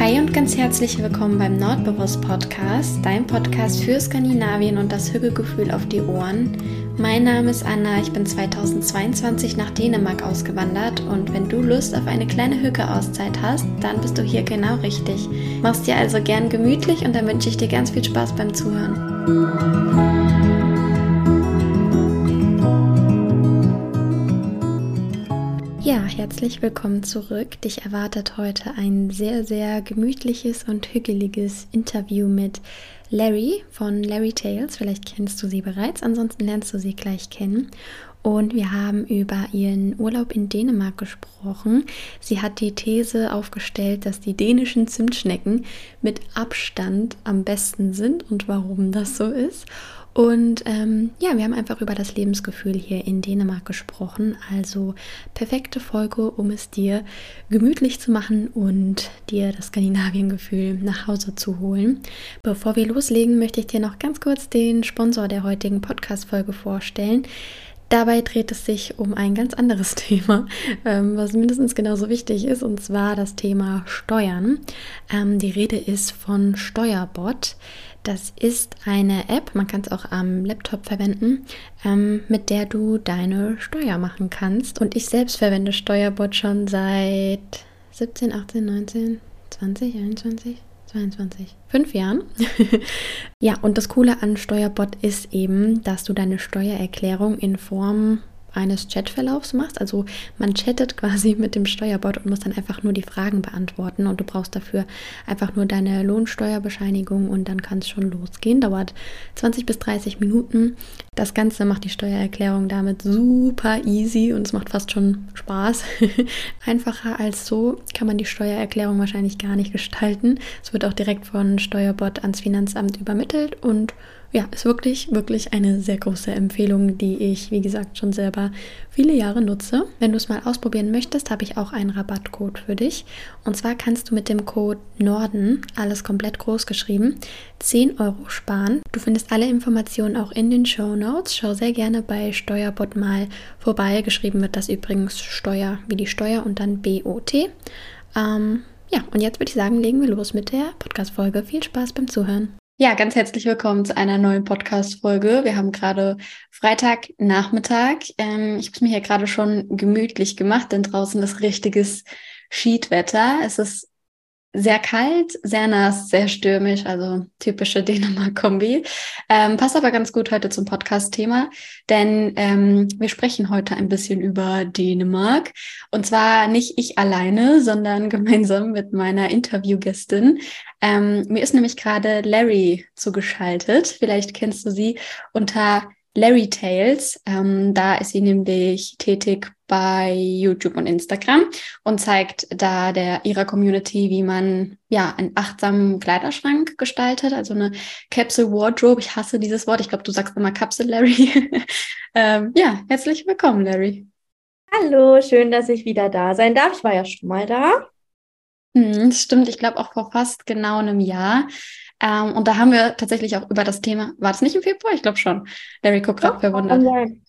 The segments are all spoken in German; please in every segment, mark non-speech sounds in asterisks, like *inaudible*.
Hi und ganz herzlich willkommen beim Nordbewusst Podcast, dein Podcast für Skandinavien und das Hügelgefühl auf die Ohren. Mein Name ist Anna, ich bin 2022 nach Dänemark ausgewandert und wenn du Lust auf eine kleine Hücke-Auszeit hast, dann bist du hier genau richtig. Mach's dir also gern gemütlich und dann wünsche ich dir ganz viel Spaß beim Zuhören. Herzlich willkommen zurück. Dich erwartet heute ein sehr, sehr gemütliches und hügeliges Interview mit Larry von Larry Tales. Vielleicht kennst du sie bereits, ansonsten lernst du sie gleich kennen. Und wir haben über ihren Urlaub in Dänemark gesprochen. Sie hat die These aufgestellt, dass die dänischen Zimtschnecken mit Abstand am besten sind und warum das so ist. Und ähm, ja, wir haben einfach über das Lebensgefühl hier in Dänemark gesprochen. Also perfekte Folge, um es dir gemütlich zu machen und dir das Skandinaviengefühl nach Hause zu holen. Bevor wir loslegen, möchte ich dir noch ganz kurz den Sponsor der heutigen Podcast-Folge vorstellen. Dabei dreht es sich um ein ganz anderes *laughs* Thema, ähm, was mindestens genauso wichtig ist, und zwar das Thema Steuern. Ähm, die Rede ist von Steuerbot. Das ist eine App, man kann es auch am Laptop verwenden, ähm, mit der du deine Steuer machen kannst. Und ich selbst verwende Steuerbot schon seit 17, 18, 19, 20, 21, 22, fünf Jahren. *laughs* ja, und das Coole an Steuerbot ist eben, dass du deine Steuererklärung in Form eines Chatverlaufs machst. Also man chattet quasi mit dem Steuerbot und muss dann einfach nur die Fragen beantworten und du brauchst dafür einfach nur deine Lohnsteuerbescheinigung und dann kann es schon losgehen. Dauert 20 bis 30 Minuten. Das Ganze macht die Steuererklärung damit super easy und es macht fast schon Spaß. *laughs* Einfacher als so kann man die Steuererklärung wahrscheinlich gar nicht gestalten. Es wird auch direkt von Steuerbot ans Finanzamt übermittelt und ja, ist wirklich, wirklich eine sehr große Empfehlung, die ich, wie gesagt, schon selber viele Jahre nutze. Wenn du es mal ausprobieren möchtest, habe ich auch einen Rabattcode für dich. Und zwar kannst du mit dem Code Norden, alles komplett groß geschrieben, 10 Euro sparen. Du findest alle Informationen auch in den Show Notes. Schau sehr gerne bei Steuerbot mal vorbei. Geschrieben wird das übrigens Steuer wie die Steuer und dann BOT. Ähm, ja, und jetzt würde ich sagen, legen wir los mit der Podcast-Folge. Viel Spaß beim Zuhören. Ja, ganz herzlich willkommen zu einer neuen Podcast-Folge. Wir haben gerade Freitagnachmittag. Ähm, ich habe es mir hier gerade schon gemütlich gemacht, denn draußen ist richtiges Schiedwetter. Es ist sehr kalt, sehr nass, sehr stürmisch, also typische *laughs* Dänemark-Kombi. Ähm, passt aber ganz gut heute zum Podcast-Thema, denn ähm, wir sprechen heute ein bisschen über Dänemark. Und zwar nicht ich alleine, sondern *laughs* gemeinsam mit meiner Interviewgästin. Ähm, mir ist nämlich gerade Larry zugeschaltet. Vielleicht kennst du sie unter Larry Tales. Ähm, da ist sie nämlich tätig bei YouTube und Instagram und zeigt da der ihrer Community, wie man ja einen achtsamen Kleiderschrank gestaltet, also eine Capsule Wardrobe. Ich hasse dieses Wort. Ich glaube, du sagst immer Kapsel, Larry. *laughs* ähm, ja, herzlich willkommen, Larry. Hallo, schön, dass ich wieder da sein darf. Ich war ja schon mal da. Hm, stimmt, ich glaube auch vor fast genau einem Jahr. Ähm, und da haben wir tatsächlich auch über das Thema, war das nicht im Februar? Ich glaube schon. Larry guckt gerade verwundert.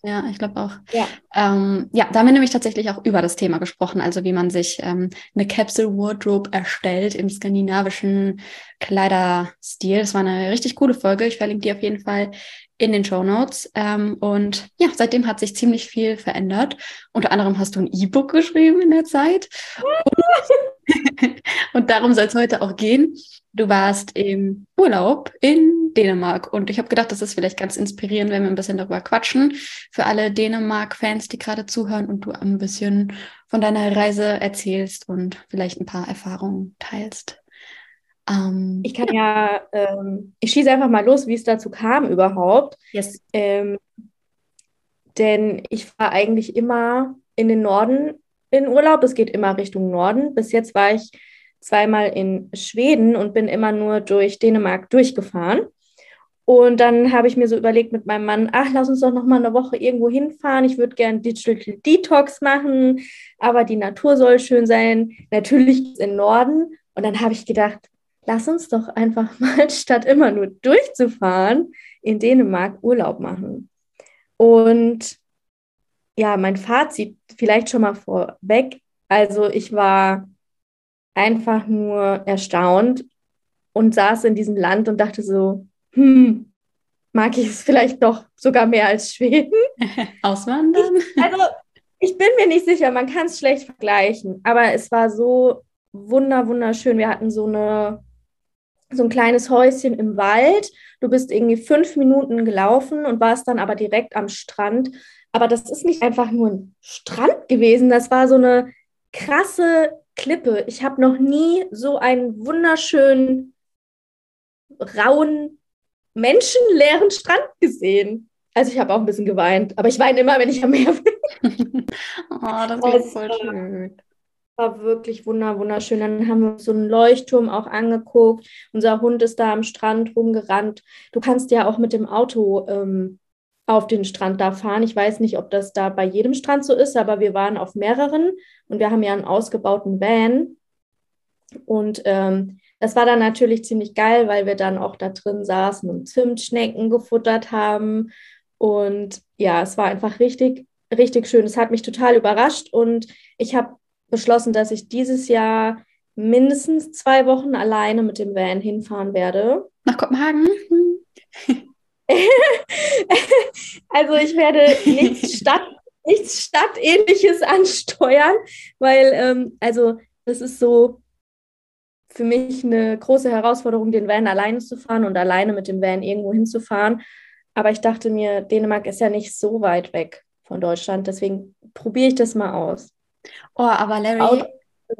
Ja, ich glaube auch. Ja. Ähm, ja, da haben wir nämlich tatsächlich auch über das Thema gesprochen, also wie man sich ähm, eine Capsule Wardrobe erstellt im skandinavischen Kleiderstil. Das war eine richtig coole Folge. Ich verlinke die auf jeden Fall in den Show Notes. Ähm, und ja, seitdem hat sich ziemlich viel verändert. Unter anderem hast du ein E-Book geschrieben in der Zeit. Und, *laughs* und darum soll es heute auch gehen. Du warst im Urlaub in Dänemark und ich habe gedacht, das ist vielleicht ganz inspirierend, wenn wir ein bisschen darüber quatschen. Für alle Dänemark-Fans, die gerade zuhören und du ein bisschen von deiner Reise erzählst und vielleicht ein paar Erfahrungen teilst. Ähm, ich kann ja, ja ähm, ich schieße einfach mal los, wie es dazu kam überhaupt. Yes. Ähm, denn ich war eigentlich immer in den Norden in Urlaub. Es geht immer Richtung Norden. Bis jetzt war ich zweimal in Schweden und bin immer nur durch Dänemark durchgefahren. Und dann habe ich mir so überlegt mit meinem Mann, ach, lass uns doch noch mal eine Woche irgendwo hinfahren. Ich würde gerne Digital Detox machen, aber die Natur soll schön sein. Natürlich im Norden. Und dann habe ich gedacht, lass uns doch einfach *laughs* mal, statt immer nur durchzufahren, in Dänemark Urlaub machen. Und ja, mein Fazit vielleicht schon mal vorweg. Also ich war einfach nur erstaunt und saß in diesem Land und dachte so, hm, mag ich es vielleicht doch sogar mehr als Schweden. *laughs* Auswandern? Ich, also, ich bin mir nicht sicher, man kann es schlecht vergleichen, aber es war so wunder, wunderschön. Wir hatten so eine so ein kleines Häuschen im Wald. Du bist irgendwie fünf Minuten gelaufen und warst dann aber direkt am Strand. Aber das ist nicht einfach nur ein Strand gewesen, das war so eine krasse Klippe. Ich habe noch nie so einen wunderschönen, rauen, menschenleeren Strand gesehen. Also ich habe auch ein bisschen geweint, aber ich weine immer, wenn ich am Meer bin. *laughs* oh, das ist voll schön war wirklich wunder, wunderschön. Dann haben wir so einen Leuchtturm auch angeguckt. Unser Hund ist da am Strand rumgerannt. Du kannst ja auch mit dem Auto ähm, auf den Strand da fahren. Ich weiß nicht, ob das da bei jedem Strand so ist, aber wir waren auf mehreren und wir haben ja einen ausgebauten Van. Und ähm, das war dann natürlich ziemlich geil, weil wir dann auch da drin saßen und Zimtschnecken gefuttert haben. Und ja, es war einfach richtig, richtig schön. Es hat mich total überrascht und ich habe beschlossen, dass ich dieses Jahr mindestens zwei Wochen alleine mit dem Van hinfahren werde. Nach Kopenhagen? *laughs* also ich werde nichts, *laughs* Stadt, nichts Stadtähnliches ansteuern, weil ähm, also das ist so für mich eine große Herausforderung, den Van alleine zu fahren und alleine mit dem Van irgendwo hinzufahren. Aber ich dachte mir, Dänemark ist ja nicht so weit weg von Deutschland, deswegen probiere ich das mal aus. Oh, aber Larry. Äh,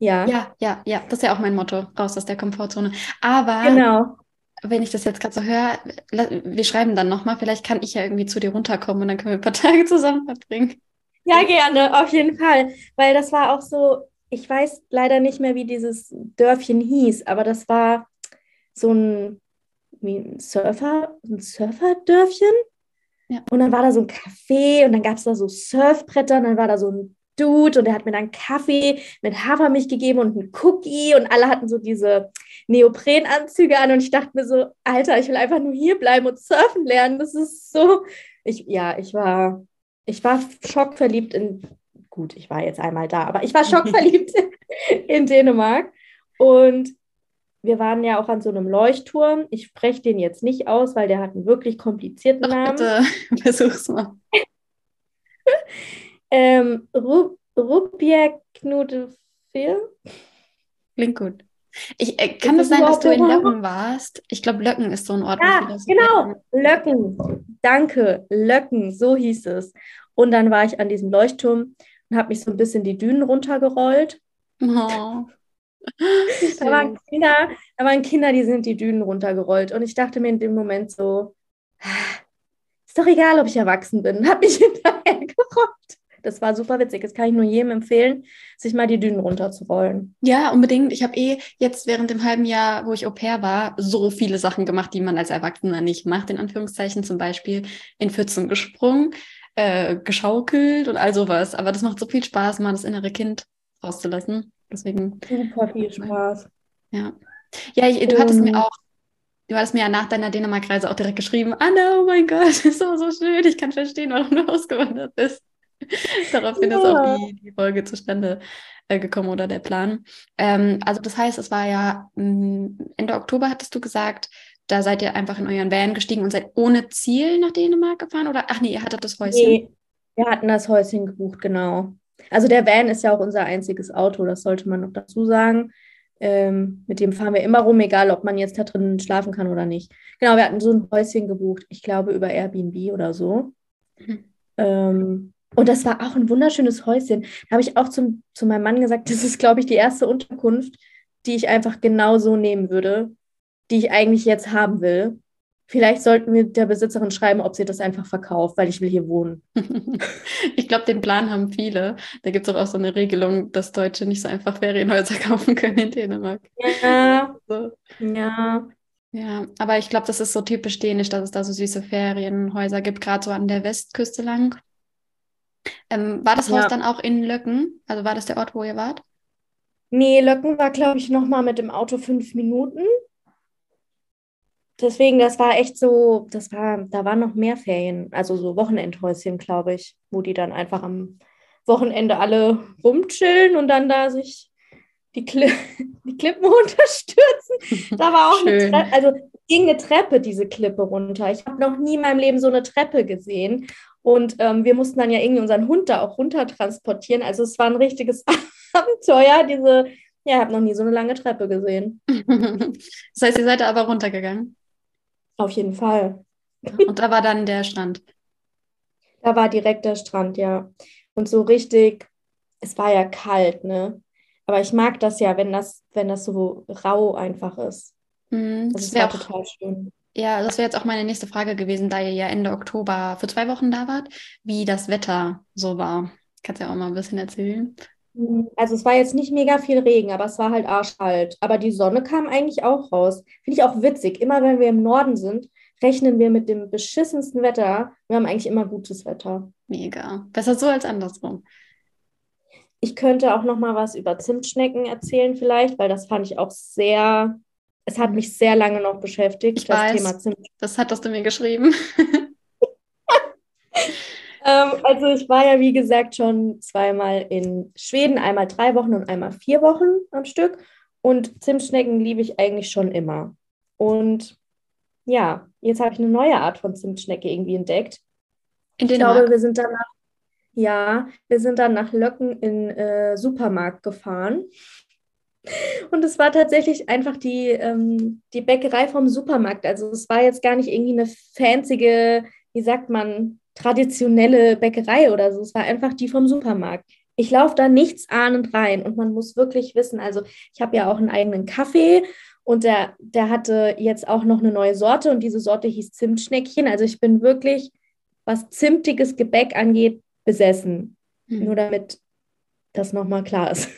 ja. Ja, ja, ja. Das ist ja auch mein Motto. Raus aus der Komfortzone. Aber. Genau. Wenn ich das jetzt gerade so höre, wir schreiben dann nochmal, vielleicht kann ich ja irgendwie zu dir runterkommen und dann können wir ein paar *laughs* Tage zusammen verbringen. Ja, gerne, auf jeden Fall. Weil das war auch so, ich weiß leider nicht mehr, wie dieses Dörfchen hieß, aber das war so ein, wie ein Surfer, ein Surferdörfchen. Ja. Und dann war da so ein Café und dann gab es da so Surfbretter und dann war da so ein Dude und der hat mir dann Kaffee mit Hafermilch gegeben und einen Cookie und alle hatten so diese Neoprenanzüge an und ich dachte mir so, Alter, ich will einfach nur hier bleiben und surfen lernen. Das ist so, ich, ja, ich war, ich war schockverliebt in, gut, ich war jetzt einmal da, aber ich war *laughs* schockverliebt in Dänemark und wir waren ja auch an so einem Leuchtturm. Ich spreche den jetzt nicht aus, weil der hat einen wirklich komplizierten Namen. Ach, bitte, *laughs* versuch's mal. Ähm, Rupierknute 4. Klingt gut. Ich, äh, kann es das sein, dass du in Löcken warst? Ich glaube, Löcken ist so ein Ort. Ja, genau. Löcken. Danke. Löcken, so hieß es. Und dann war ich an diesem Leuchtturm und habe mich so ein bisschen die Dünen runtergerollt. Oh. da, waren Kinder, da waren Kinder, die sind die Dünen runtergerollt. Und ich dachte mir in dem Moment so, ah, ist doch egal, ob ich erwachsen bin. Habe mich *laughs* hinterher gerollt. Das war super witzig. Das kann ich nur jedem empfehlen, sich mal die Dünen runterzurollen. Ja, unbedingt. Ich habe eh jetzt während dem halben Jahr, wo ich Au pair war, so viele Sachen gemacht, die man als Erwachsener nicht macht. In Anführungszeichen zum Beispiel in Pfützen gesprungen, äh, geschaukelt und all sowas. Aber das macht so viel Spaß, mal das innere Kind rauszulassen. Deswegen. Super viel Spaß. Ja. Ja, ich, du hattest mir auch Du hattest mir ja nach deiner Dänemark-Reise auch direkt geschrieben, Anna, oh mein Gott, das *laughs* ist so, so schön, ich kann verstehen, warum du *laughs* ausgewandert bist. *laughs* Daraufhin ja. ist auch die, die Folge zustande äh, gekommen oder der Plan. Ähm, also das heißt, es war ja mh, mm, Ende Oktober, hattest du gesagt, da seid ihr einfach in euren Van gestiegen und seid ohne Ziel nach Dänemark gefahren? Oder ach nee, ihr hattet das Häuschen. Nee, wir hatten das Häuschen gebucht, genau. Also der Van ist ja auch unser einziges Auto, das sollte man noch dazu sagen. Ähm, mit dem fahren wir immer rum, egal ob man jetzt da drin schlafen kann oder nicht. Genau, wir hatten so ein Häuschen gebucht, ich glaube über Airbnb oder so. Mhm. Ähm, und das war auch ein wunderschönes Häuschen. Da habe ich auch zum, zu meinem Mann gesagt, das ist, glaube ich, die erste Unterkunft, die ich einfach genau so nehmen würde, die ich eigentlich jetzt haben will. Vielleicht sollten wir der Besitzerin schreiben, ob sie das einfach verkauft, weil ich will hier wohnen. *laughs* ich glaube, den Plan haben viele. Da gibt es auch, auch so eine Regelung, dass Deutsche nicht so einfach Ferienhäuser *laughs* kaufen können in Dänemark. Ja. So. Ja. Ja, aber ich glaube, das ist so typisch dänisch, dass es da so süße Ferienhäuser gibt, gerade so an der Westküste lang. Ähm, war das ja. Haus dann auch in Löcken? Also war das der Ort, wo ihr wart? Nee, Löcken war, glaube ich, nochmal mit dem Auto fünf Minuten. Deswegen, das war echt so, das war, da waren noch mehr Ferien, also so Wochenendhäuschen, glaube ich, wo die dann einfach am Wochenende alle rumchillen und dann da sich die, Kli *laughs* die Klippen *laughs* runterstürzen. Da war auch Schön. eine Treppe, also ging eine Treppe diese Klippe runter. Ich habe noch nie in meinem Leben so eine Treppe gesehen. Und ähm, wir mussten dann ja irgendwie unseren Hund da auch runter transportieren. Also es war ein richtiges *laughs* Abenteuer, diese, ja, ich habe noch nie so eine lange Treppe gesehen. *laughs* das heißt, ihr seid da aber runtergegangen? Auf jeden Fall. *laughs* Und da war dann der Strand. Da war direkt der Strand, ja. Und so richtig, es war ja kalt, ne? Aber ich mag das ja, wenn das, wenn das so rau einfach ist. Mm, das, das wäre total schön. Ja, das wäre jetzt auch meine nächste Frage gewesen, da ihr ja Ende Oktober für zwei Wochen da wart, wie das Wetter so war. Kannst du ja auch mal ein bisschen erzählen. Hm, also es war jetzt nicht mega viel Regen, aber es war halt arschkalt. Aber die Sonne kam eigentlich auch raus. Finde ich auch witzig. Immer wenn wir im Norden sind, rechnen wir mit dem beschissensten Wetter. Wir haben eigentlich immer gutes Wetter. Mega. Besser so als andersrum. Ich könnte auch noch mal was über Zimtschnecken erzählen vielleicht, weil das fand ich auch sehr, es hat mich sehr lange noch beschäftigt, ich das weiß, Thema Zimt. Das hattest du mir geschrieben. *laughs* ähm, also ich war ja, wie gesagt, schon zweimal in Schweden, einmal drei Wochen und einmal vier Wochen am Stück. Und Zimtschnecken liebe ich eigentlich schon immer. Und ja, jetzt habe ich eine neue Art von Zimtschnecke irgendwie entdeckt. In ich glaube, wir sind danach, ja, wir sind dann nach Löcken in äh, Supermarkt gefahren. Und es war tatsächlich einfach die, ähm, die Bäckerei vom Supermarkt. Also es war jetzt gar nicht irgendwie eine fanzige, wie sagt man, traditionelle Bäckerei oder so. Es war einfach die vom Supermarkt. Ich laufe da nichts ahnend rein und man muss wirklich wissen, also ich habe ja auch einen eigenen Kaffee und der, der hatte jetzt auch noch eine neue Sorte und diese Sorte hieß Zimtschneckchen. Also ich bin wirklich, was zimtiges Gebäck angeht, besessen. Mhm. Nur damit das nochmal klar ist.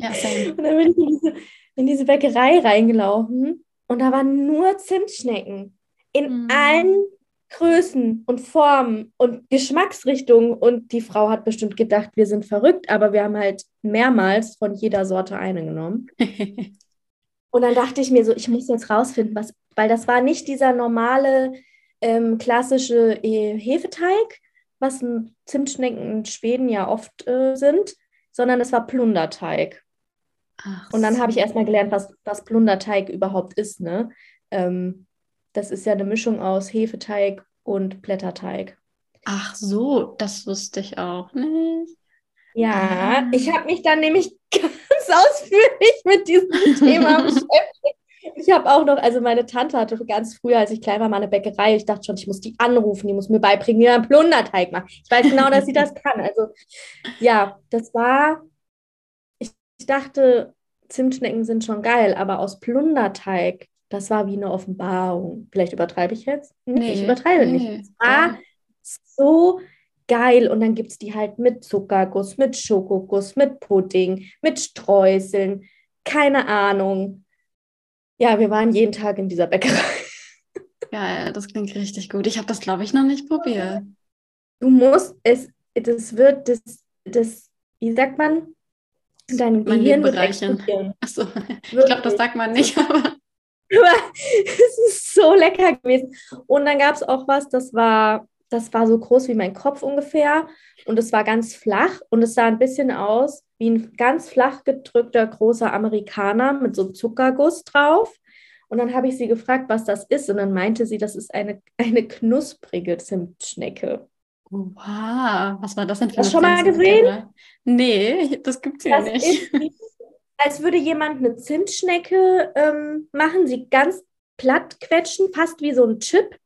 Ja, *laughs* same. Und dann bin ich in diese, in diese Bäckerei reingelaufen und da waren nur Zimtschnecken in mhm. allen Größen und Formen und Geschmacksrichtungen. Und die Frau hat bestimmt gedacht, wir sind verrückt, aber wir haben halt mehrmals von jeder Sorte eine genommen. *laughs* Und dann dachte ich mir so, ich muss jetzt rausfinden, was, weil das war nicht dieser normale ähm, klassische äh, Hefeteig, was Zimtschnecken in Schweden ja oft äh, sind, sondern es war Plunderteig. Ach, und dann so. habe ich erstmal gelernt, was, was Plunderteig überhaupt ist. Ne? Ähm, das ist ja eine Mischung aus Hefeteig und Blätterteig. Ach so, das wusste ich auch nicht. Ja, ah. ich habe mich dann nämlich *laughs* ganz ausführlich mit diesem Thema *laughs* beschäftigt. Ich habe auch noch, also meine Tante hatte ganz früher, als ich klein war, mal eine Bäckerei. Ich dachte schon, ich muss die anrufen, die muss mir beibringen, wie man Plunderteig macht. Ich weiß genau, dass sie das kann. Also ja, das war, ich, dachte, Zimtschnecken sind schon geil, aber aus Plunderteig, das war wie eine Offenbarung. Vielleicht übertreibe ich jetzt? Nee, nee ich übertreibe nee, nicht. Es war so geil. Und dann gibt es die halt mit Zuckerguss, mit Schokoguss, mit Pudding, mit Streuseln, keine Ahnung. Ja, wir waren jeden Tag in dieser Bäckerei. *laughs* Ja, das klingt richtig gut. Ich habe das, glaube ich, noch nicht probiert. Du musst es, das wird, das, das, wie sagt man? Dein mein Gehirn bereichern. Achso, *laughs* ich glaube, das sagt man nicht, *laughs* aber. aber es ist so lecker gewesen. Und dann gab es auch was, das war das war so groß wie mein Kopf ungefähr und es war ganz flach und es sah ein bisschen aus wie ein ganz flach gedrückter großer Amerikaner mit so Zuckerguss drauf. Und dann habe ich sie gefragt, was das ist und dann meinte sie, das ist eine, eine knusprige Zimtschnecke. Wow, was war das denn für Hast du schon mal gesehen? Nee, das gibt es ja nicht. Ist, als würde jemand eine Zimtschnecke ähm, machen, sie ganz platt quetschen, fast wie so ein Chip.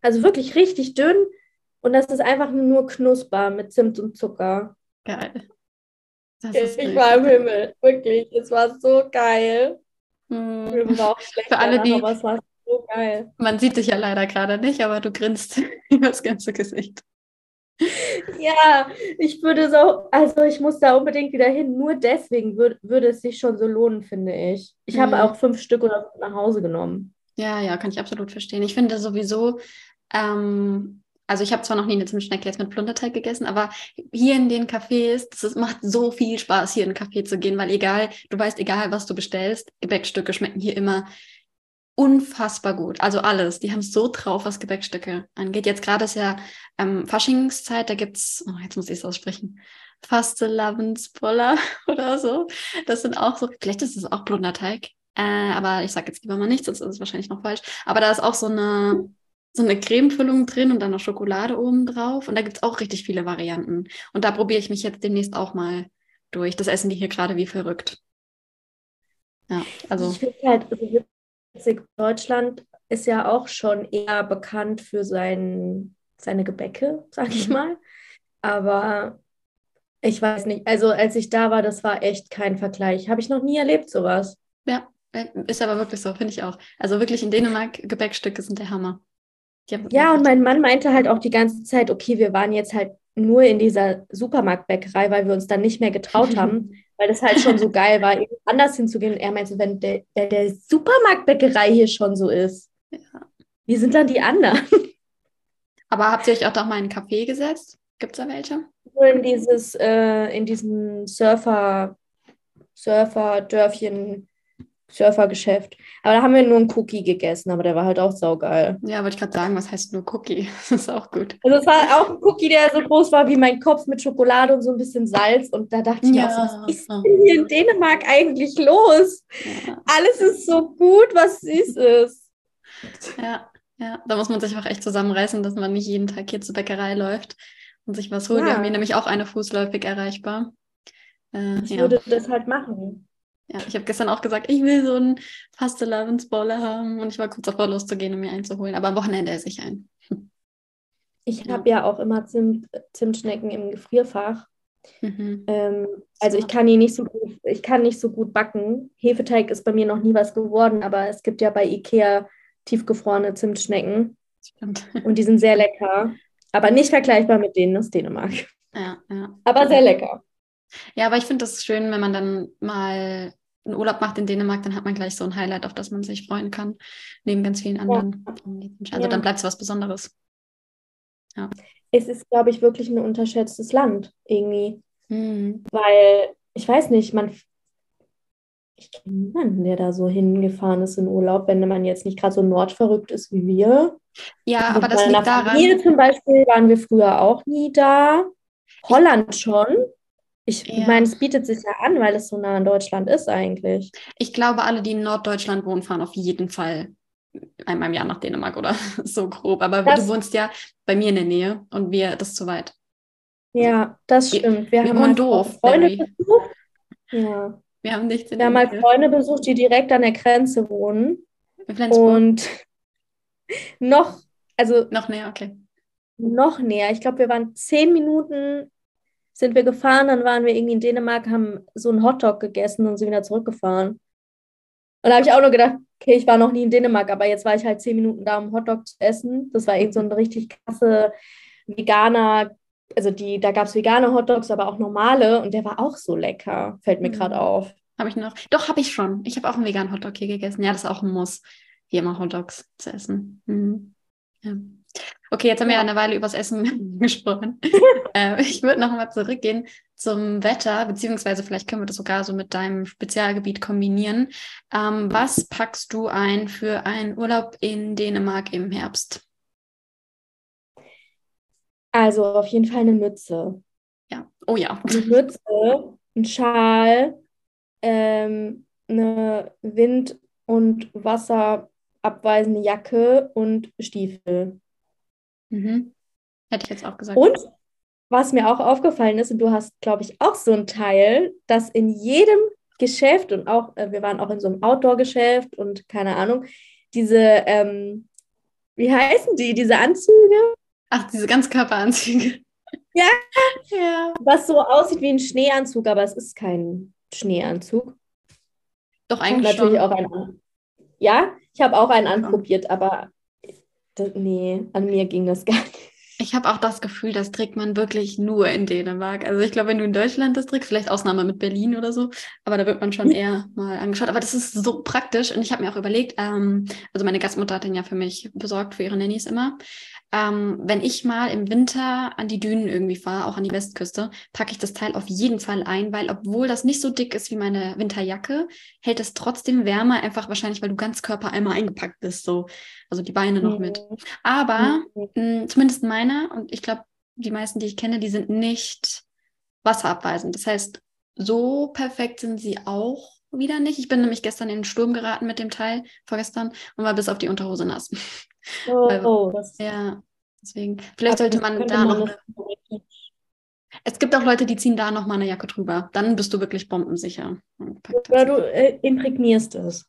Also wirklich richtig dünn und das ist einfach nur knusper mit Zimt und Zucker. Geil. ich war im Himmel, wirklich. Es war so geil. Mir war auch schlecht, Für alle, danach, die, aber es war so geil. Man sieht dich ja leider gerade nicht, aber du grinst *laughs* über das ganze Gesicht. Ja, ich würde so, also ich muss da unbedingt wieder hin. Nur deswegen würd, würde es sich schon so lohnen, finde ich. Ich mhm. habe auch fünf Stück oder nach Hause genommen. Ja, ja, kann ich absolut verstehen. Ich finde sowieso, ähm, also ich habe zwar noch nie eine Zimtschnecke jetzt mit Plunderteig gegessen, aber hier in den Cafés, das macht so viel Spaß, hier in den Café zu gehen, weil egal, du weißt, egal was du bestellst, Gebäckstücke schmecken hier immer unfassbar gut. Also alles. Die haben es so drauf, was Gebäckstücke angeht. Jetzt gerade ist ja ähm, Faschingszeit, da gibt es, oh, jetzt muss ich es aussprechen, Fastelavensboller *laughs* oder so. Das sind auch so, vielleicht ist es auch Blunderteig. Äh, aber ich sage jetzt lieber mal nichts, sonst ist es wahrscheinlich noch falsch. Aber da ist auch so eine, so eine Cremefüllung drin und dann noch Schokolade oben drauf. Und da gibt es auch richtig viele Varianten. Und da probiere ich mich jetzt demnächst auch mal durch. Das essen die hier gerade wie verrückt. Ja, also. Ich finde halt, also Deutschland ist ja auch schon eher bekannt für sein, seine Gebäcke, *laughs* sag ich mal. Aber ich weiß nicht, also als ich da war, das war echt kein Vergleich. Habe ich noch nie erlebt, sowas. Ja, äh, ist aber wirklich so, finde ich auch. Also wirklich in Dänemark, Gebäckstücke sind der Hammer. Ja, und mein Mann meinte halt auch die ganze Zeit, okay, wir waren jetzt halt nur in dieser Supermarktbäckerei, weil wir uns dann nicht mehr getraut haben, *laughs* weil das halt schon so geil war, anders hinzugehen. Und er meinte, wenn der, der, der Supermarktbäckerei hier schon so ist, ja. wie sind dann die anderen? *laughs* Aber habt ihr euch auch doch mal in einen Café gesetzt? Gibt es da welche? In dieses, äh, in diesem Surfer, Surfer-Dörfchen Surfergeschäft. Aber da haben wir nur einen Cookie gegessen, aber der war halt auch saugeil. Ja, wollte ich gerade sagen, was heißt nur Cookie? *laughs* Das ist auch gut. Also es war auch ein Cookie, der so groß war wie mein Kopf mit Schokolade und so ein bisschen Salz. Und da dachte ich ja. auch, was ist denn hier in Dänemark eigentlich los? Ja. Alles ist so gut, was süß ist. Ja, ja, da muss man sich auch echt zusammenreißen, dass man nicht jeden Tag hier zur Bäckerei läuft und sich was holt. Ja. Wir haben hier nämlich auch eine fußläufig erreichbar. Äh, ich würde das halt machen. Ja, ich habe gestern auch gesagt, ich will so einen Pastelavensbolle haben und ich war kurz davor loszugehen, um mir einzuholen. Aber am Wochenende esse ich einen. Ich ja. habe ja auch immer Zimt, Zimtschnecken im Gefrierfach. Mhm. Ähm, also ich kann die nicht so gut, ich kann nicht so gut backen. Hefeteig ist bei mir noch nie was geworden, aber es gibt ja bei Ikea tiefgefrorene Zimtschnecken. Stimmt. Und die sind sehr lecker. Aber nicht vergleichbar mit denen aus Dänemark. Ja, ja. Aber sehr lecker. Ja, aber ich finde das schön, wenn man dann mal einen Urlaub macht in Dänemark, dann hat man gleich so ein Highlight, auf das man sich freuen kann, neben ganz vielen anderen. Ja. Also ja. dann bleibt es was Besonderes. Ja. Es ist, glaube ich, wirklich ein unterschätztes Land irgendwie. Mhm. Weil, ich weiß nicht, man. Ich kenne niemanden, der da so hingefahren ist in Urlaub, wenn man jetzt nicht gerade so nordverrückt ist wie wir. Ja, aber das liegt daran. Familie zum Beispiel waren wir früher auch nie da. Holland schon. Ich ja. meine, es bietet sich ja an, weil es so nah in Deutschland ist eigentlich. Ich glaube, alle, die in Norddeutschland wohnen, fahren auf jeden Fall einmal im Jahr nach Dänemark oder *laughs* so grob. Aber das, du wohnst ja bei mir in der Nähe und wir, das ist zu weit. Ja, das stimmt. Wir, wir haben halt doof, Freunde besucht. Ja. Wir haben nichts in Wir haben halt Freunde besucht, die direkt an der Grenze wohnen. Und *laughs* noch, also. Noch näher, okay. Noch näher. Ich glaube, wir waren zehn Minuten sind wir gefahren, dann waren wir irgendwie in Dänemark, haben so einen Hotdog gegessen und sind wieder zurückgefahren. Und da habe ich auch nur gedacht, okay, ich war noch nie in Dänemark, aber jetzt war ich halt zehn Minuten da, um Hotdog zu essen. Das war irgend so ein richtig krasse veganer, also die, da gab es vegane Hotdogs, aber auch normale und der war auch so lecker, fällt mir mhm. gerade auf. Habe ich noch? Doch, habe ich schon. Ich habe auch einen veganen Hotdog hier gegessen. Ja, das ist auch ein Muss, hier immer Hotdogs zu essen. Mhm. Ja. Okay, jetzt haben wir ja eine Weile übers Essen *laughs* gesprochen. *laughs* äh, ich würde noch mal zurückgehen zum Wetter, beziehungsweise vielleicht können wir das sogar so mit deinem Spezialgebiet kombinieren. Ähm, was packst du ein für einen Urlaub in Dänemark im Herbst? Also auf jeden Fall eine Mütze. Ja, oh ja. Eine Mütze, ein Schal, ähm, eine Wind- und wasserabweisende Jacke und Stiefel. Mhm. Hätte ich jetzt auch gesagt. Und was mir auch aufgefallen ist, und du hast, glaube ich, auch so ein Teil, dass in jedem Geschäft und auch, äh, wir waren auch in so einem Outdoor-Geschäft und keine Ahnung, diese, ähm, wie heißen die, diese Anzüge? Ach, diese Ganzkörperanzüge. *laughs* Ja, ja. Was so aussieht wie ein Schneeanzug, aber es ist kein Schneeanzug. Doch, eigentlich natürlich schon. auch ein. Ja, ich habe auch einen anprobiert, aber nee, an mir ging das gar nicht. Ich habe auch das Gefühl, das trägt man wirklich nur in Dänemark. Also ich glaube, wenn du in Deutschland das trägst, vielleicht Ausnahme mit Berlin oder so, aber da wird man schon eher mal angeschaut. Aber das ist so praktisch und ich habe mir auch überlegt, ähm, also meine Gastmutter hat den ja für mich besorgt, für ihre Nannies immer ähm, wenn ich mal im Winter an die Dünen irgendwie fahre, auch an die Westküste, packe ich das Teil auf jeden Fall ein, weil obwohl das nicht so dick ist wie meine Winterjacke, hält es trotzdem wärmer, einfach wahrscheinlich, weil du ganz Körper einmal eingepackt bist, so, also die Beine noch mit. Aber mhm. mh, zumindest meine, und ich glaube, die meisten, die ich kenne, die sind nicht wasserabweisend. Das heißt, so perfekt sind sie auch wieder nicht. Ich bin nämlich gestern in den Sturm geraten mit dem Teil, vorgestern, und war bis auf die Unterhose nass. *laughs* Oh, Weil, oh das ja, deswegen. Vielleicht sollte man da noch. Eine, es gibt auch Leute, die ziehen da noch mal eine Jacke drüber. Dann bist du wirklich bombensicher. Oder du äh, imprägnierst es.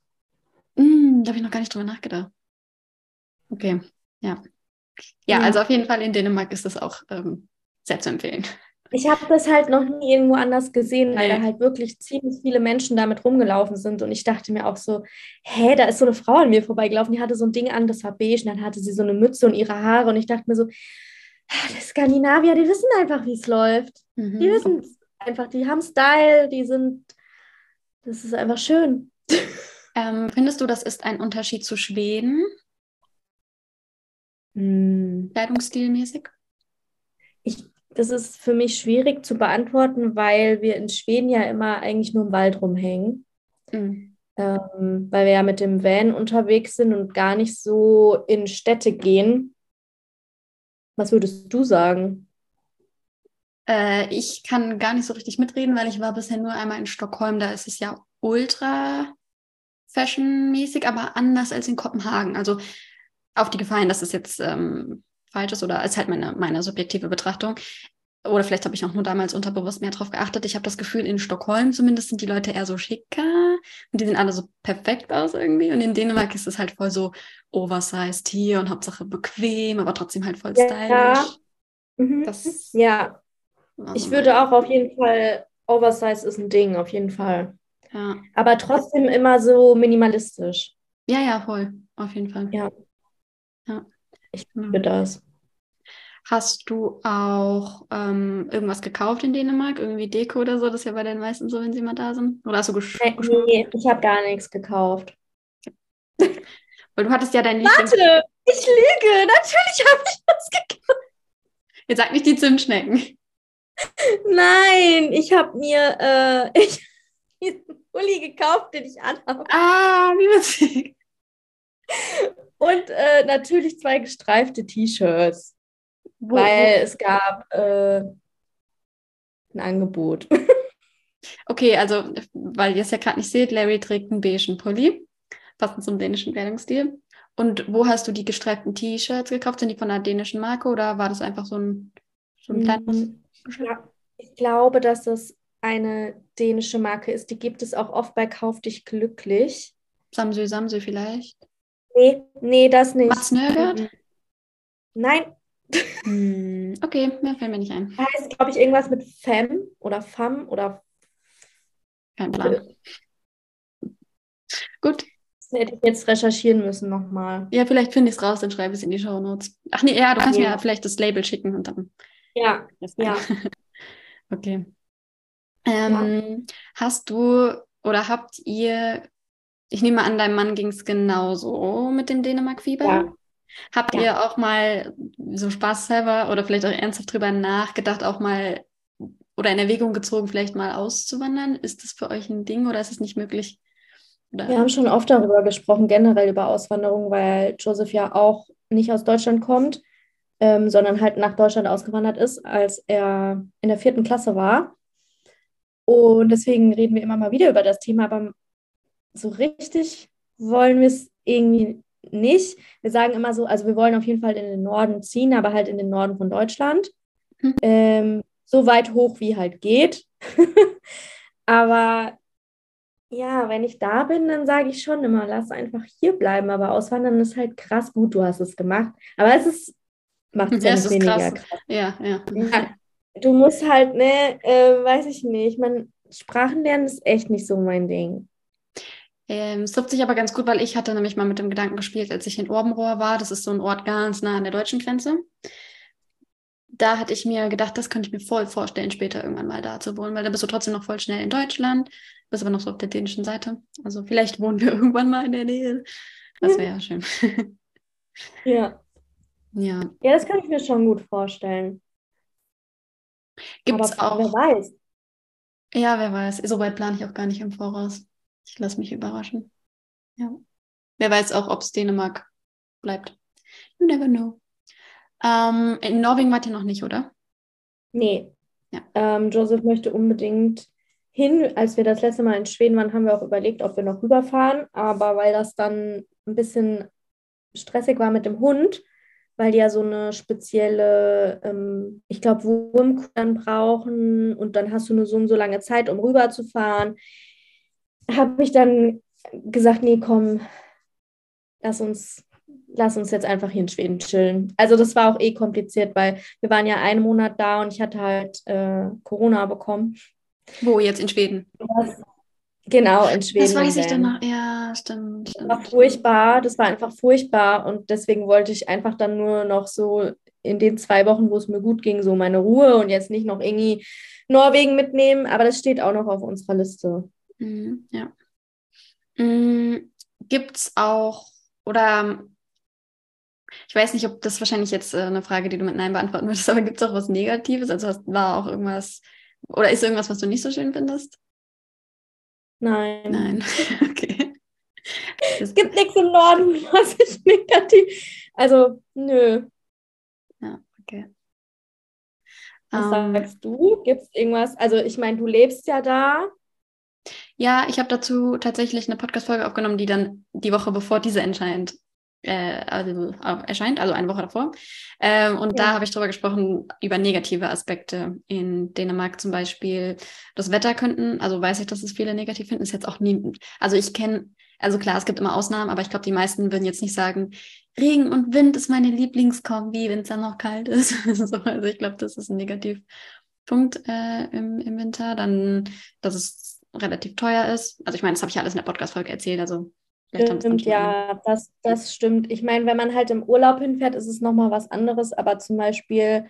Mm, da habe ich noch gar nicht drüber nachgedacht. Okay, ja. Ja, ja. also auf jeden Fall in Dänemark ist das auch ähm, sehr zu empfehlen. Ich habe das halt noch nie irgendwo anders gesehen, weil nee. da halt wirklich ziemlich viele Menschen damit rumgelaufen sind. Und ich dachte mir auch so, hä, da ist so eine Frau an mir vorbeigelaufen, die hatte so ein Ding an, das war beige, und dann hatte sie so eine Mütze und ihre Haare. Und ich dachte mir so, ah, die Skandinavier, die wissen einfach, wie es läuft. Mhm. Die wissen es einfach, die haben Style, die sind, das ist einfach schön. Ähm, findest du, das ist ein Unterschied zu Schweden? Hm. Kleidungsstilmäßig? Ich, das ist für mich schwierig zu beantworten, weil wir in Schweden ja immer eigentlich nur im Wald rumhängen. Mhm. Ähm, weil wir ja mit dem Van unterwegs sind und gar nicht so in Städte gehen. Was würdest du sagen? Äh, ich kann gar nicht so richtig mitreden, weil ich war bisher nur einmal in Stockholm. Da ist es ja ultra fashionmäßig, aber anders als in Kopenhagen. Also auf die Gefallen, dass es jetzt ähm, falsch ist oder ist halt meine, meine subjektive Betrachtung. Oder vielleicht habe ich auch nur damals unterbewusst mehr drauf geachtet. Ich habe das Gefühl, in Stockholm zumindest sind die Leute eher so schicker und die sehen alle so perfekt aus irgendwie. Und in Dänemark ist es halt voll so oversized hier und Hauptsache bequem, aber trotzdem halt voll stylisch. Ja, mhm. das, ja. ich würde auch auf jeden Fall, oversized ist ein Ding, auf jeden Fall. Ja. Aber trotzdem immer so minimalistisch. Ja, ja, voll. Auf jeden Fall. Ja. ja. Ich liebe das. Hast du auch ähm, irgendwas gekauft in Dänemark? Irgendwie Deko oder so? Das ist ja bei den meisten so, wenn sie mal da sind. Oder hast du gesch nee, Nee, ich habe gar nichts gekauft. *laughs* Weil du hattest ja dein Warte, ich lüge. Natürlich habe ich was gekauft. Jetzt sag nicht die Zimtschnecken. *laughs* Nein, ich habe mir, äh, *laughs* ich, diesen Pulli gekauft, den ich anhabe. Ah, wie witzig. Und äh, natürlich zwei gestreifte T-Shirts. Weil es gab äh, ein Angebot. *laughs* Okay, also, weil ihr es ja gerade nicht seht, Larry trägt einen beigen Pulli, passend zum dänischen Kleidungsstil. Und wo hast du die gestreiften T-Shirts gekauft? Sind die von einer dänischen Marke oder war das einfach so ein, so ein kleines? Ja, ich glaube, dass es eine dänische Marke ist. Die gibt es auch oft bei Kauf dich glücklich. Samsö, Samsö vielleicht? Nee, nee, das nicht. Mats Nörgert? Mhm. Nein. Hm, okay, mehr fällt mir nicht ein. Heißt, glaube ich, irgendwas mit Fem oder Fam oder. Kein Plan. Gut. Das hätte ich jetzt recherchieren müssen nochmal. Ja, vielleicht finde ich es raus, dann schreibe ich es in die Show Notes. Ach nee, ja, du kannst ja. mir ja vielleicht das Label schicken und dann. Ja. Ja. *laughs* okay. Ähm, ja. Hast du oder habt ihr, ich nehme an, deinem Mann ging es genauso mit dem Dänemark-Fieber? Ja. Habt ja. ihr auch mal so spaßhalber oder vielleicht auch ernsthaft drüber nachgedacht, auch mal oder in Erwägung gezogen, vielleicht mal auszuwandern? Ist das für euch ein Ding oder ist es nicht möglich? Oder? Wir haben schon oft darüber gesprochen, generell über Auswanderung, weil Joseph ja auch nicht aus Deutschland kommt, ähm, sondern halt nach Deutschland ausgewandert ist, als er in der vierten Klasse war. Und deswegen reden wir immer mal wieder über das Thema, aber so richtig wollen wir es irgendwie nicht. Wir sagen immer so, also wir wollen auf jeden Fall in den Norden ziehen, aber halt in den Norden von Deutschland. Mhm. Ähm, so weit hoch wie halt geht. *laughs* aber ja, wenn ich da bin, dann sage ich schon immer, lass einfach hier bleiben. Aber auswandern ist halt krass gut, du hast es gemacht. Aber es ist, macht es ja, nicht weniger krass. krass. Ja, ja. ja du musst halt, ne, äh, weiß ich nicht, man, Sprachen lernen ist echt nicht so mein Ding. Ähm, es trifft sich aber ganz gut, weil ich hatte nämlich mal mit dem Gedanken gespielt, als ich in Orbenrohr war. Das ist so ein Ort ganz nah an der deutschen Grenze. Da hatte ich mir gedacht, das könnte ich mir voll vorstellen, später irgendwann mal da zu wohnen, weil da bist du trotzdem noch voll schnell in Deutschland, bist aber noch so auf der dänischen Seite. Also vielleicht wohnen wir *laughs* irgendwann mal in der Nähe. Das wäre ja schön. *laughs* ja. Ja. Ja, das kann ich mir schon gut vorstellen. Gibt es auch. Wer weiß. Ja, wer weiß. Soweit plane ich auch gar nicht im Voraus. Ich lasse mich überraschen. Ja. Wer weiß auch, ob es Dänemark bleibt. You never know. Ähm, in Norwegen wart ihr noch nicht, oder? Nee. Ja. Ähm, Joseph möchte unbedingt hin. Als wir das letzte Mal in Schweden waren, haben wir auch überlegt, ob wir noch rüberfahren. Aber weil das dann ein bisschen stressig war mit dem Hund, weil die ja so eine spezielle, ähm, ich glaube, Wurmkur dann brauchen und dann hast du nur so und so lange Zeit, um rüberzufahren, habe ich dann gesagt, nee, komm, lass uns, lass uns jetzt einfach hier in Schweden chillen. Also das war auch eh kompliziert, weil wir waren ja einen Monat da und ich hatte halt äh, Corona bekommen. Wo jetzt in Schweden? Das, genau, in Schweden. Das weiß ich dann noch, ja, stimmt, stimmt. Das war furchtbar, das war einfach furchtbar und deswegen wollte ich einfach dann nur noch so in den zwei Wochen, wo es mir gut ging, so meine Ruhe und jetzt nicht noch irgendwie Norwegen mitnehmen, aber das steht auch noch auf unserer Liste. Mhm, ja. Mhm, Gibt es auch, oder ich weiß nicht, ob das wahrscheinlich jetzt äh, eine Frage, die du mit Nein beantworten würdest, *laughs* aber gibt es auch was Negatives? Also hast, war auch irgendwas, oder ist irgendwas, was du nicht so schön findest? Nein. Nein, *laughs* okay. Es gibt nichts im Norden, *laughs* was ich negativ. Also, nö. Ja, okay. Was um, ähm. sagst du? Gibt es irgendwas? Also, ich meine, du lebst ja da. Ja, ich habe dazu tatsächlich eine Podcast-Folge aufgenommen, die dann die Woche bevor diese erscheint, äh, also, äh, erscheint, also eine Woche davor. Ähm, und ja. da habe ich darüber gesprochen, über negative Aspekte in Dänemark zum Beispiel. Das Wetter könnten, also weiß ich, dass es viele negativ finden, ist jetzt auch nie, also ich kenne, also klar, es gibt immer Ausnahmen, aber ich glaube, die meisten würden jetzt nicht sagen, Regen und Wind ist meine Lieblingskombi, wenn es dann noch kalt ist. *laughs* so, also ich glaube, das ist ein Negativpunkt äh, im, im Winter. Dann, dass es relativ teuer ist. Also ich meine, das habe ich ja alles in der Podcast-Folge erzählt, also Stimmt, ja, das, das stimmt. Ich meine, wenn man halt im Urlaub hinfährt, ist es nochmal was anderes. Aber zum Beispiel,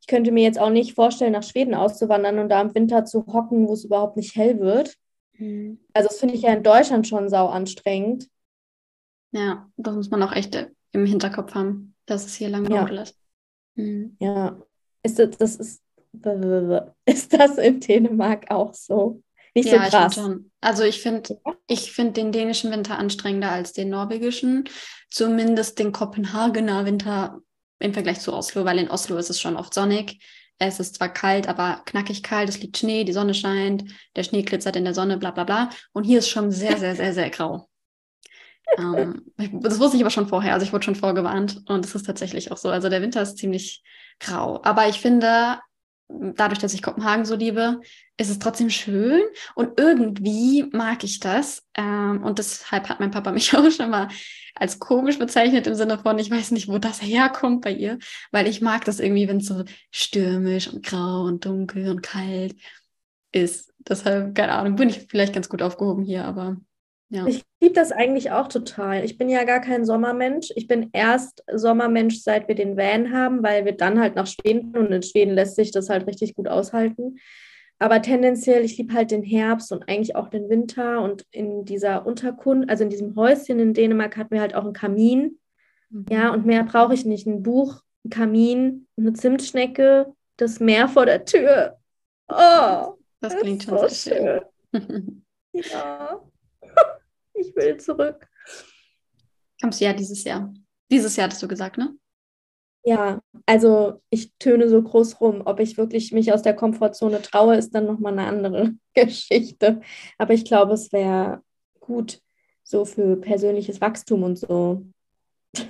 ich könnte mir jetzt auch nicht vorstellen, nach Schweden auszuwandern und da im Winter zu hocken, wo es überhaupt nicht hell wird. Mhm. Also das finde ich ja in Deutschland schon sau anstrengend. Ja, das muss man auch echt im Hinterkopf haben, dass es hier lange dunkel ist. Mhm. Ja, ist das, das ist, *laughs* ist das in Dänemark auch so? Nicht ja, so krass. schon. Also ich finde ich find den dänischen Winter anstrengender als den norwegischen. Zumindest den Kopenhagener Winter im Vergleich zu Oslo, weil in Oslo ist es schon oft sonnig. Es ist zwar kalt, aber knackig kalt, es liegt Schnee, die Sonne scheint, der Schnee glitzert in der Sonne, bla bla bla. Und hier ist schon sehr, sehr, sehr, sehr grau. *laughs* ähm, das wusste ich aber schon vorher, also ich wurde schon vorgewarnt und es ist tatsächlich auch so. Also der Winter ist ziemlich grau. Aber ich finde, dadurch, dass ich Kopenhagen so liebe, ist es trotzdem schön und irgendwie mag ich das. Ähm, und deshalb hat mein Papa *laughs* mich auch schon mal als komisch bezeichnet im Sinne von, ich weiß nicht, wo das herkommt bei ihr, weil ich mag das irgendwie, wenn es so stürmisch und grau und dunkel und kalt ist. Deshalb, keine Ahnung, bin ich vielleicht ganz gut aufgehoben hier, aber ja. Ich liebe das eigentlich auch total. Ich bin ja gar kein Sommermensch. Ich bin erst Sommermensch, seit wir den Van haben, weil wir dann halt nach Schweden und in Schweden lässt sich das halt richtig gut aushalten. Aber tendenziell, ich liebe halt den Herbst und eigentlich auch den Winter. Und in dieser Unterkunft, also in diesem Häuschen in Dänemark, hatten wir halt auch einen Kamin. Mhm. Ja, und mehr brauche ich nicht. Ein Buch, ein Kamin, eine Zimtschnecke, das Meer vor der Tür. Oh, das klingt schon so schön. schön. *laughs* ja ich will zurück. Kommst du ja dieses Jahr. Dieses Jahr hattest du gesagt, ne? Ja, also ich töne so groß rum. Ob ich wirklich mich aus der Komfortzone traue, ist dann nochmal eine andere *laughs* Geschichte. Aber ich glaube, es wäre gut so für persönliches Wachstum und so.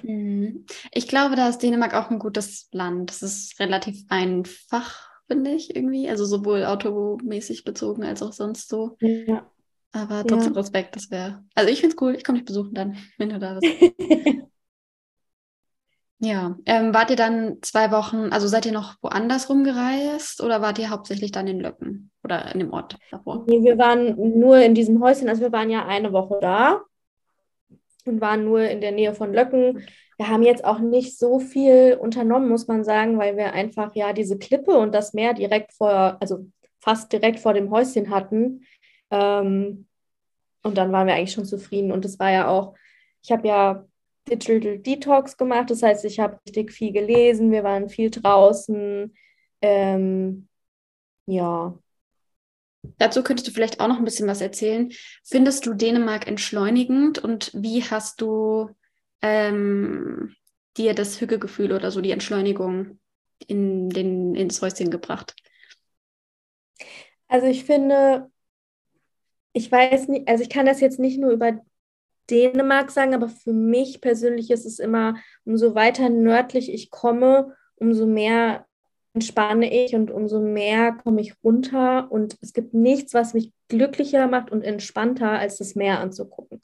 Mhm. Ich glaube, da ist Dänemark auch ein gutes Land. Es ist relativ einfach, finde ich irgendwie. Also sowohl automäßig bezogen als auch sonst so. Ja. Aber trotzdem ja. Respekt, das wäre. Also ich finde es cool, ich komme dich besuchen dann, *laughs* wenn du da bist. *laughs* ja. Ähm, wart ihr dann zwei Wochen, also seid ihr noch woanders rumgereist oder wart ihr hauptsächlich dann in Löcken oder in dem Ort davor? Nee, wir waren nur in diesem Häuschen, also wir waren ja eine Woche da und waren nur in der Nähe von Löcken. Wir haben jetzt auch nicht so viel unternommen, muss man sagen, weil wir einfach ja diese Klippe und das Meer direkt vor, also fast direkt vor dem Häuschen hatten. Ähm, und dann waren wir eigentlich schon zufrieden. Und es war ja auch, ich habe ja Digital Detox gemacht, das heißt, ich habe richtig viel gelesen, wir waren viel draußen. Ähm, ja. Dazu könntest du vielleicht auch noch ein bisschen was erzählen. Findest du Dänemark entschleunigend und wie hast du ähm, dir das Hügelgefühl oder so die Entschleunigung in den, ins Häuschen gebracht? Also ich finde, ich weiß nicht, also ich kann das jetzt nicht nur über Dänemark sagen, aber für mich persönlich ist es immer, umso weiter nördlich ich komme, umso mehr entspanne ich und umso mehr komme ich runter. Und es gibt nichts, was mich glücklicher macht und entspannter, als das Meer anzugucken.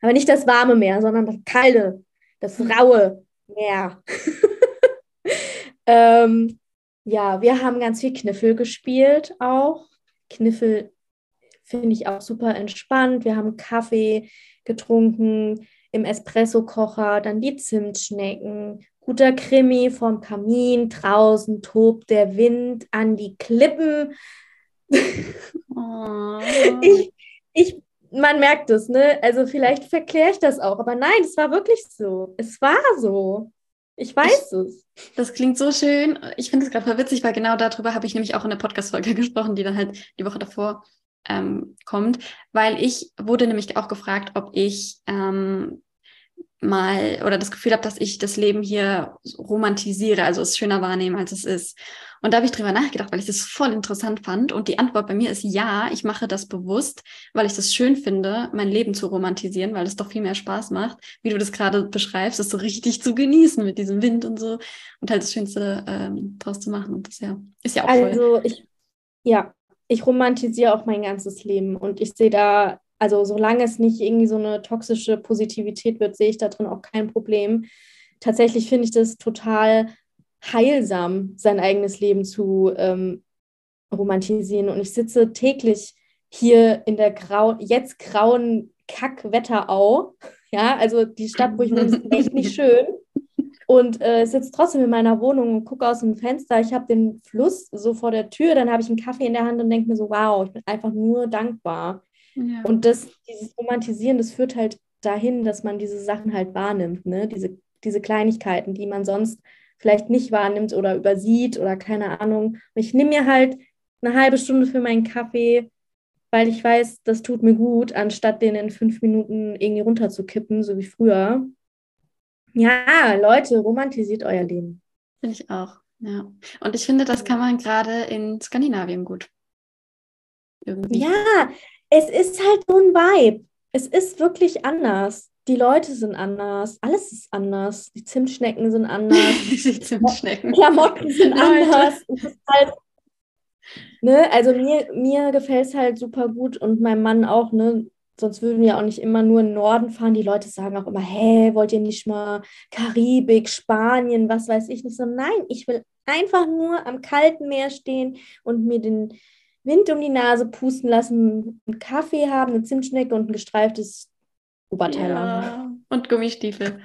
Aber nicht das warme Meer, sondern das kalte, das raue Meer. *laughs* ähm, ja, wir haben ganz viel Kniffel gespielt auch. Kniffel finde ich auch super entspannt. Wir haben Kaffee getrunken im Espresso-Kocher, dann die Zimtschnecken, guter Krimi vom Kamin, draußen tobt der Wind an die Klippen. Oh. ich, ich, man merkt es, ne? Also vielleicht verkläre ich das auch, aber nein, es war wirklich so. Es war so. Ich weiß ich, es. Das klingt so schön. Ich finde es gerade voll witzig, weil genau darüber habe ich nämlich auch in der Podcast-Folge *laughs* gesprochen, die dann halt die Woche davor ähm, kommt, weil ich wurde nämlich auch gefragt, ob ich ähm, mal oder das Gefühl habe, dass ich das Leben hier romantisiere, also es schöner wahrnehme, als es ist. Und da habe ich drüber nachgedacht, weil ich das voll interessant fand. Und die Antwort bei mir ist ja, ich mache das bewusst, weil ich das schön finde, mein Leben zu romantisieren, weil es doch viel mehr Spaß macht, wie du das gerade beschreibst, es so richtig zu genießen mit diesem Wind und so und halt das Schönste ähm, draus zu machen. Und das ja, ist ja auch also voll. Also ich, ja, ich romantisiere auch mein ganzes Leben und ich sehe da, also solange es nicht irgendwie so eine toxische Positivität wird, sehe ich da drin auch kein Problem. Tatsächlich finde ich das total heilsam, sein eigenes Leben zu ähm, romantisieren. Und ich sitze täglich hier in der grau jetzt grauen Kackwetterau. *laughs* Ja, also die Stadt, wo ich wohne, ist echt nicht *laughs* schön und äh, sitze trotzdem in meiner Wohnung und gucke aus dem Fenster. Ich habe den Fluss so vor der Tür, dann habe ich einen Kaffee in der Hand und denke mir so, wow, ich bin einfach nur dankbar. Ja. Und das, dieses Romantisieren, das führt halt dahin, dass man diese Sachen halt wahrnimmt, ne? diese, diese Kleinigkeiten, die man sonst vielleicht nicht wahrnimmt oder übersieht oder keine Ahnung. Und ich nehme mir halt eine halbe Stunde für meinen Kaffee, weil ich weiß, das tut mir gut, anstatt den in fünf Minuten irgendwie runterzukippen, so wie früher. Ja, Leute, romantisiert euer Leben. Finde ich auch, ja. Und ich finde, das kann man gerade in Skandinavien gut. Irgendwie. Ja, es ist halt so ein Vibe. Es ist wirklich anders. Die Leute sind anders. Alles ist anders. Die Zimtschnecken sind anders. *laughs* die Zimtschnecken. Klamotten sind anders. Es ist halt, ne, also mir, mir gefällt es halt super gut und meinem Mann auch, ne? Sonst würden wir auch nicht immer nur in den Norden fahren. Die Leute sagen auch immer, hä, wollt ihr nicht mal Karibik, Spanien, was weiß ich nicht. So, nein, ich will einfach nur am kalten Meer stehen und mir den Wind um die Nase pusten lassen, einen Kaffee haben, eine Zimtschnecke und ein gestreiftes Oberteil ja. haben. Und Gummistiefel.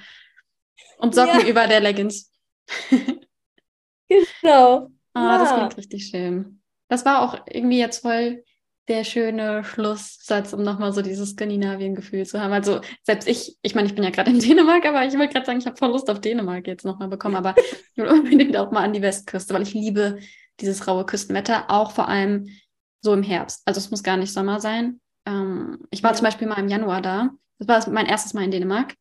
Und Socken ja. über der Leggings. *laughs* genau. Ah, ja. das klingt richtig schön. Das war auch irgendwie jetzt voll der schöne Schlusssatz, um nochmal so dieses Skandinavien-Gefühl zu haben. Also selbst ich, ich meine, ich bin ja gerade in *laughs* Dänemark, aber ich wollte gerade sagen, ich habe voll Lust auf Dänemark jetzt nochmal bekommen, aber ich will unbedingt auch mal an die Westküste, weil ich liebe dieses raue Küstenwetter, auch vor allem so im Herbst. Also es muss gar nicht Sommer sein. Ähm, ich war zum Beispiel mal im Januar da. Das war mein erstes Mal in Dänemark.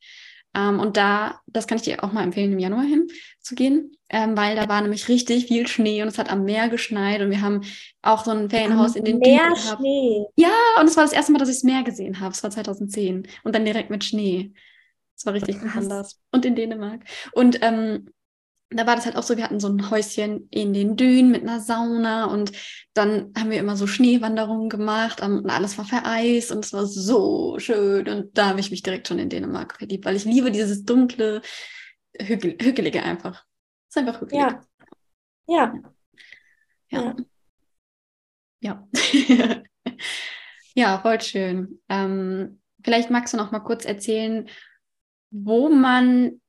Ähm, und da, das kann ich dir auch mal empfehlen, im Januar hinzugehen, ähm, weil da war nämlich richtig viel Schnee und es hat am Meer geschneit und wir haben auch so ein Ferienhaus am in den Meer Schnee. Ja, und es war das erste Mal, dass ich das Meer gesehen habe. Es war 2010 und dann direkt mit Schnee. Es war richtig anders. Und in Dänemark. Und ähm, da war das halt auch so, wir hatten so ein Häuschen in den Dünen mit einer Sauna und dann haben wir immer so Schneewanderungen gemacht und alles war vereist und es war so schön und da habe ich mich direkt schon in Dänemark verliebt, weil ich liebe dieses dunkle, hügel hügelige einfach. Es ist einfach hügelig. Ja. Ja. Ja. Ja. *laughs* ja, voll schön. Ähm, vielleicht magst du noch mal kurz erzählen, wo man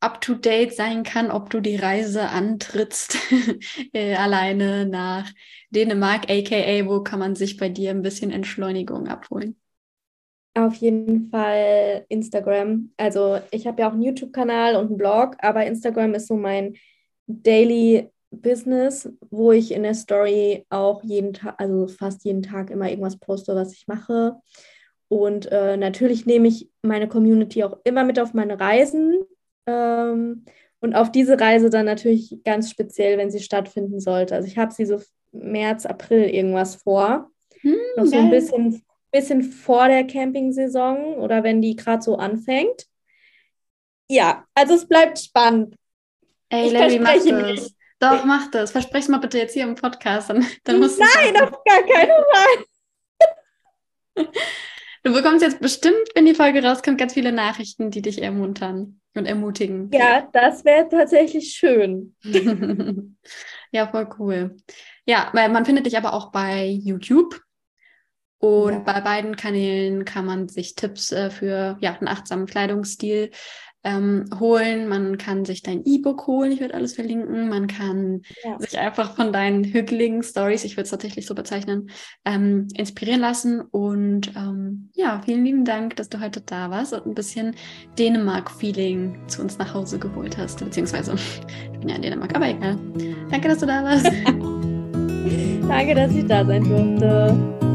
up-to-date sein kann, ob du die Reise antrittst, *laughs* äh, alleine nach Dänemark, aka wo kann man sich bei dir ein bisschen Entschleunigung abholen? Auf jeden Fall Instagram. Also ich habe ja auch einen YouTube-Kanal und einen Blog, aber Instagram ist so mein Daily Business, wo ich in der Story auch jeden Tag, also fast jeden Tag immer irgendwas poste, was ich mache. Und äh, natürlich nehme ich meine Community auch immer mit auf meine Reisen. Ähm, und auf diese Reise dann natürlich ganz speziell, wenn sie stattfinden sollte. Also ich habe sie so März, April irgendwas vor. Hm, Noch so ein bisschen, bisschen vor der Campingsaison oder wenn die gerade so anfängt. Ja, also es bleibt spannend. Ey, ich Larry, mach das. Doch, mach das. Versprech's mal bitte jetzt hier im Podcast. Dann, dann musst Nein, auf gar keinen Fall. *laughs* Du bekommst jetzt bestimmt, wenn die Folge rauskommt, ganz viele Nachrichten, die dich ermuntern und ermutigen. Ja, das wäre tatsächlich schön. *laughs* ja, voll cool. Ja, weil man findet dich aber auch bei YouTube. Und ja. bei beiden Kanälen kann man sich Tipps äh, für ja, einen achtsamen Kleidungsstil ähm, holen. Man kann sich dein E-Book holen, ich werde alles verlinken. Man kann ja. sich einfach von deinen hügeligen Stories, ich würde es tatsächlich so bezeichnen, ähm, inspirieren lassen. Und ähm, ja, vielen lieben Dank, dass du heute da warst und ein bisschen Dänemark-Feeling zu uns nach Hause geholt hast. Beziehungsweise, *laughs* ich bin ja in Dänemark, aber egal. Danke, dass du da warst. *laughs* Danke, dass ich da sein durfte.